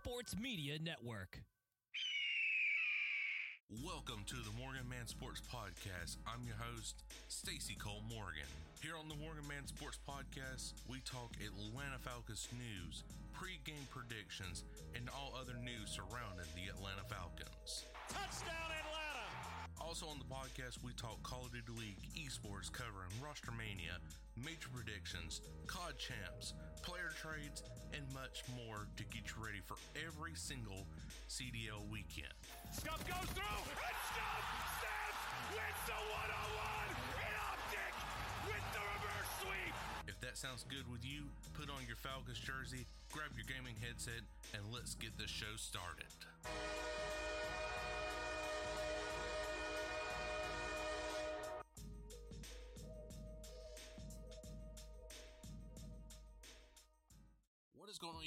Sports Media Network. Welcome to the Morgan Man Sports Podcast. I'm your host, Stacy Cole Morgan. Here on the Morgan Man Sports Podcast, we talk Atlanta Falcons news, pre-game predictions, and all other news surrounding the Atlanta Falcons. Touchdown Atlanta! Also on the podcast, we talk Call of Duty League, esports covering Roster Mania, major predictions, COD champs, player trades, and much more to get you ready for every single CDL weekend. Scump goes through, and Scump wins the one-on-one in optic with the reverse sweep. If that sounds good with you, put on your Falcons jersey, grab your gaming headset, and let's get the show started.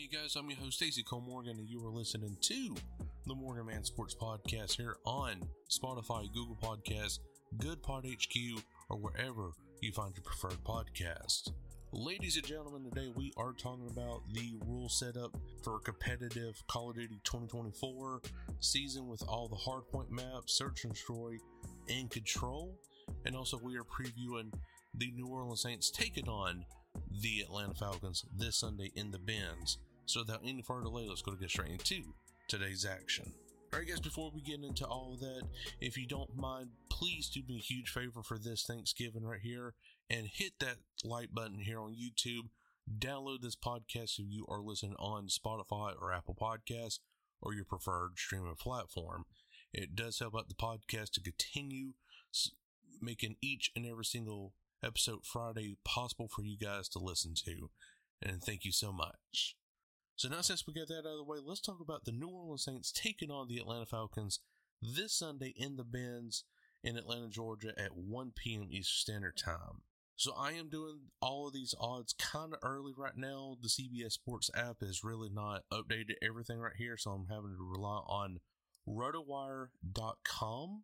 You guys? I'm your host, Stacy Cole Morgan, and you are listening to the Morgan Man Sports Podcast here on Spotify, Google Podcasts, Good Pod HQ, or wherever you find your preferred podcast. Ladies and gentlemen, today we are talking about the rule setup for competitive Call of Duty 2024 season with all the hardpoint maps, search and destroy, and control. And also, we are previewing the New Orleans Saints taking on the Atlanta Falcons this Sunday in the Benz. So, without any further delay, let's go to get straight into today's action. Alright, guys, before we get into all of that, if you don't mind, please do me a huge favor for this Thanksgiving right here and hit that like button here on YouTube. Download this podcast if you are listening on Spotify or Apple Podcasts or your preferred streaming platform. It does help out the podcast to continue making each and every single episode Friday possible for you guys to listen to. And thank you so much. So now since we got that out of the way, let's talk about the New Orleans Saints taking on the Atlanta Falcons this Sunday in the Benz in Atlanta, Georgia at 1 p.m. Eastern Standard Time. So I am doing all of these odds kind of early right now. The CBS Sports app has really not updated everything right here, so I'm having to rely on rotowire.com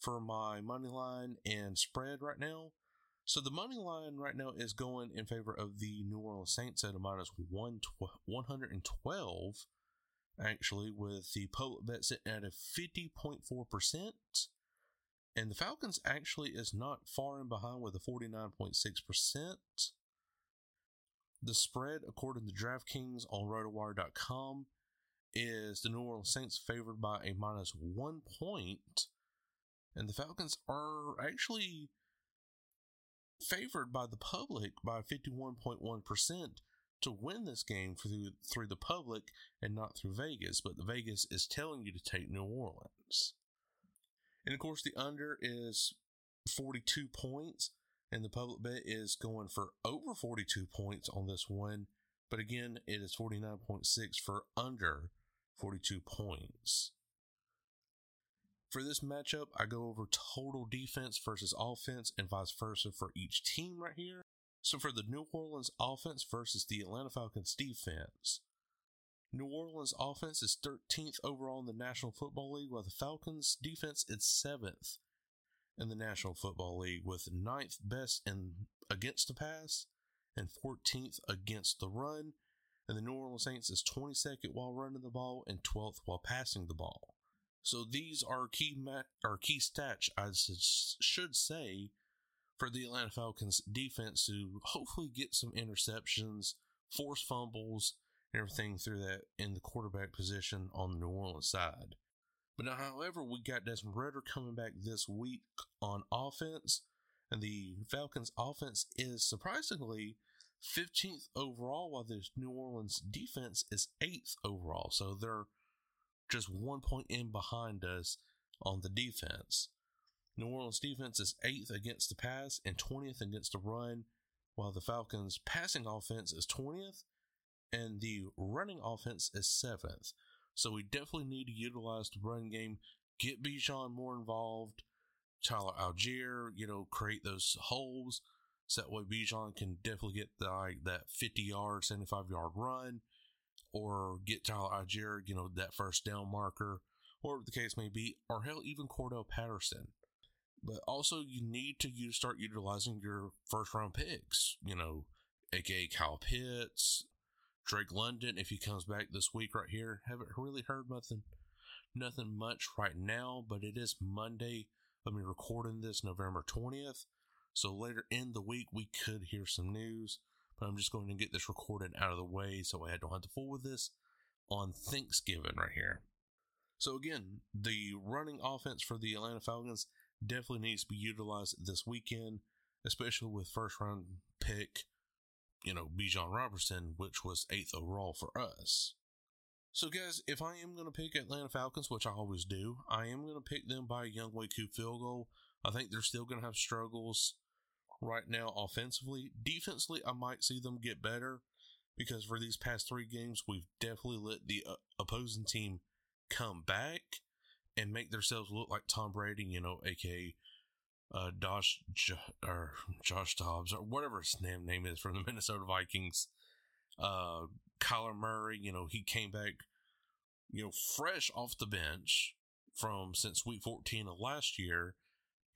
for my money line and spread right now. So the money line right now is going in favor of the New Orleans Saints at a minus 112, actually, with the public bet sitting at a 50.4%. And the Falcons actually is not far in behind with a 49.6%. The spread, according to DraftKings on rotowire.com, is the New Orleans Saints favored by a minus one point. And the Falcons are actually favored by the public by 51.1% to win this game through, through the public and not through Vegas. But the Vegas is telling you to take New Orleans. And of course, the under is 42 points, and the public bet is going for over 42 points on this one. But again, it is 49.6 for under 42 points. For this matchup, I go over total defense versus offense and vice versa for each team right here. So for the New Orleans offense versus the Atlanta Falcons defense, New Orleans offense is 13th overall in the National Football League, while the Falcons defense is 7th in the National Football League, with 9th best in against the pass and 14th against the run. And the New Orleans Saints is 22nd while running the ball and 12th while passing the ball. So these are key ma- or key stats I should say for the Atlanta Falcons defense to hopefully get some interceptions, force fumbles, and everything through that in the quarterback position on the New Orleans side. But now, however, we got Desmond Ridder coming back this week on offense, and the Falcons' offense is surprisingly 15th overall, while the New Orleans defense is 8th overall. So they're just one point in behind us on the defense. New Orleans defense is 8th against the pass and 20th against the run, while the Falcons' passing offense is 20th and the running offense is 7th. So we definitely need to utilize the run game, get Bijan more involved, Tyler Allgeier, you know, create those holes. So that way Bijan can definitely get the, like that 50 yard, 75 yard run or get Tyler Allgeier, you know, that first down marker, or the case may be, or hell, even Cordarrelle Patterson. But also, you need to you start utilizing your first round picks, you know, aka Kyle Pitts, Drake London, if he comes back this week right here. Haven't really heard nothing, nothing much right now, but it is Monday. Let me recording this November 20th. So later in the week, we could hear some news but I'm just going to get this recorded out of the way so I don't have to fool with this on Thanksgiving right here. So again, the running offense for the Atlanta Falcons definitely needs to be utilized this weekend, especially with first round pick, you know, Bijan Robertson, which was eighth overall for us. So, guys, if I am going to pick Atlanta Falcons, which I always do, I am going to pick them by a Younghoe Koo field goal. I think they're still going to have struggles right now offensively. Defensively, I might see them get better because for these past three games, we've definitely let the uh, opposing team come back and make themselves look like Tom Brady, you know, aka uh, Josh or Josh Dobbs or whatever his name name is from the Minnesota Vikings. Uh, Kyler Murray, you know, he came back, you know, fresh off the bench from since week 14 of last year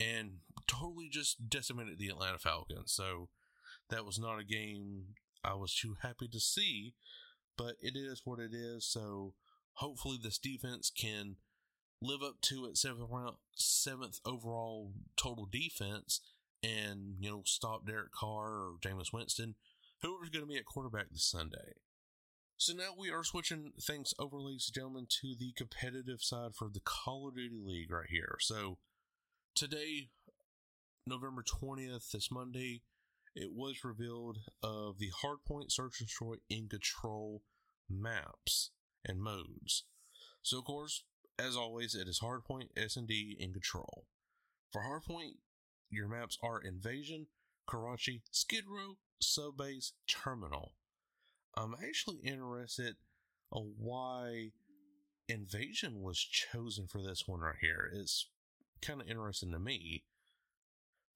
and totally just decimated the Atlanta Falcons. So that was not a game I was too happy to see, but it is what it is. So hopefully this defense can live up to its seventh round, seventh overall total defense, and you know stop Derek Carr or Jameis Winston, whoever's going to be at quarterback this Sunday. So now we are switching things over, ladies and gentlemen, to the competitive side for the Call of Duty League right here. So today, November 20th, this Monday, it was revealed of the Hardpoint Search and Destroy in Control maps and modes. So, of course, as always, it is Hardpoint, S&D, and Control. For Hardpoint, your maps are Invasion, Karachi, Skid Row, Subbase, Terminal. I'm actually interested on why Invasion was chosen for this one right here. It's kind of interesting to me.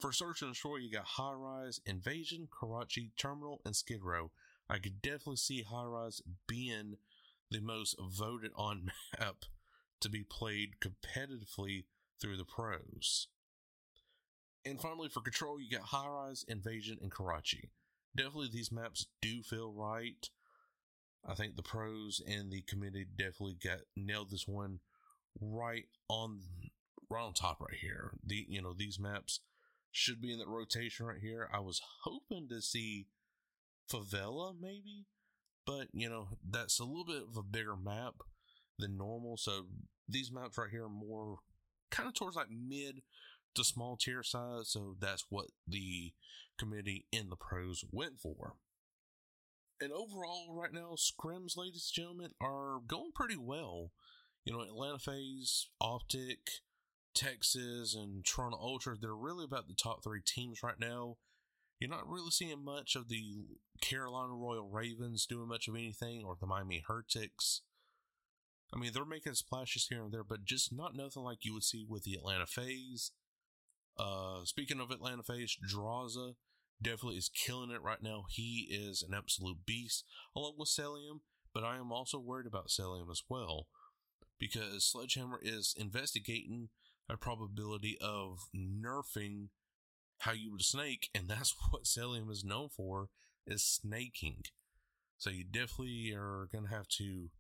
For Search and Destroy, you got High Rise, Invasion, Karachi, Terminal, and Skid Row. I could definitely see High Rise being the most voted on map to be played competitively through the pros. And finally, for Control, you got High Rise, Invasion, and Karachi. Definitely, these maps do feel right. I think the pros and the committee definitely got nailed this one right on right on top right here. The you know these maps should be in that rotation right here. I was hoping to see favela maybe, but you know that's a little bit of a bigger map than normal. So these maps right here are more kind of towards like mid to small tier size. So that's what the committee in the pros went for. And overall, right now, scrims, ladies and gentlemen, are going pretty well. You know, Atlanta FaZe, Optic, Texas and Toronto Ultra, they're really about the top three teams right now. You're not really seeing much of the Carolina Royal Ravens doing much of anything or the Miami Heretics. I mean, they're making splashes here and there, but just not nothing like you would see with the Atlanta FaZe. Uh, speaking of Atlanta FaZe, Drazah definitely is killing it right now. He is an absolute beast, along with Cellium, but I am also worried about Cellium as well because Sledgehammer is investigating a probability of nerfing how you would snake, and that's what Cellium is known for is snaking. So you definitely are gonna have to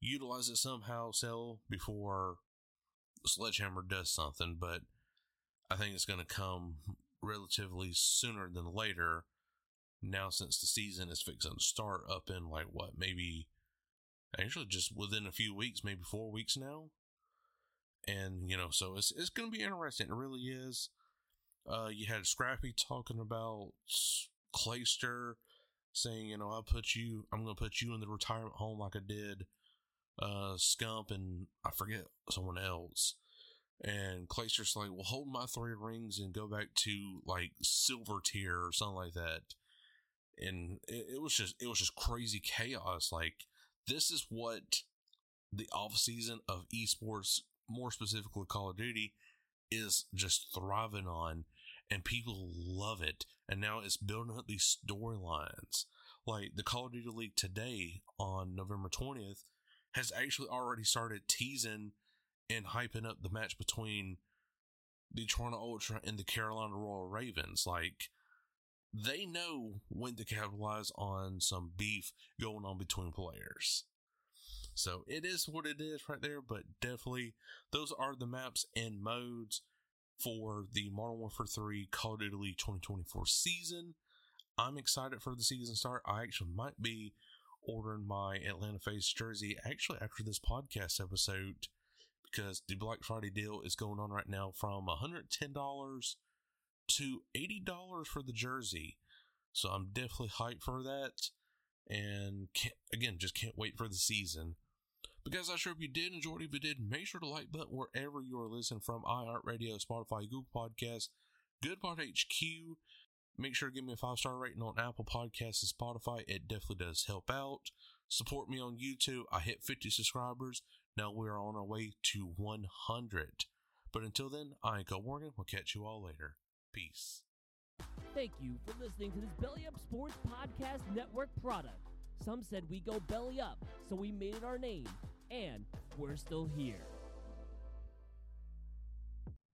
utilize it somehow, Cell, before Sledgehammer does something, but I think it's going to come relatively sooner than later. Now, since the season is fixing to start up in like what, maybe actually just within a few weeks, maybe four weeks now. And, you know, so it's, it's going to be interesting. It really is. Uh, you had Scrappy talking about Clayster saying, you know, I'll put you, I'm going to put you in the retirement home like I did uh, Scump and I forget someone else. And Clayster's like, well, hold my three rings and go back to like silver tier or something like that. And it, it was just, it was just crazy chaos. Like, this is what the off season of esports, more specifically Call of Duty, is just thriving on, and people love it. And now it's building up these storylines. Like the Call of Duty League today on November 20th has actually already started teasing and hyping up the match between the Toronto Ultra and the Carolina Royal Ravens. Like, they know when to capitalize on some beef going on between players. So it is what it is right there, but definitely those are the maps and modes for the Modern Warfare 3 Call of Duty 2024 season. I'm excited for the season start. I actually might be ordering my Atlanta FaZe jersey actually after this podcast episode because the Black Friday deal is going on right now from $110 to $80 for the jersey. So I'm definitely hyped for that. And again, just can't wait for the season. Guys, I sure if you did enjoy it. If you did, make sure to like button wherever you are listening from iHeartRadio, Spotify, Google Podcasts, Goodpod HQ. Make sure to give me a five star rating on Apple Podcasts and Spotify. It definitely does help out. Support me on YouTube. I hit 50 subscribers. Now we're on our way to 100. But until then, I ain't Go Morgan. We'll catch you all later. Peace. Thank you for listening to this Belly Up Sports Podcast Network product. Some said we go belly up, so we made it our name, and we're still here.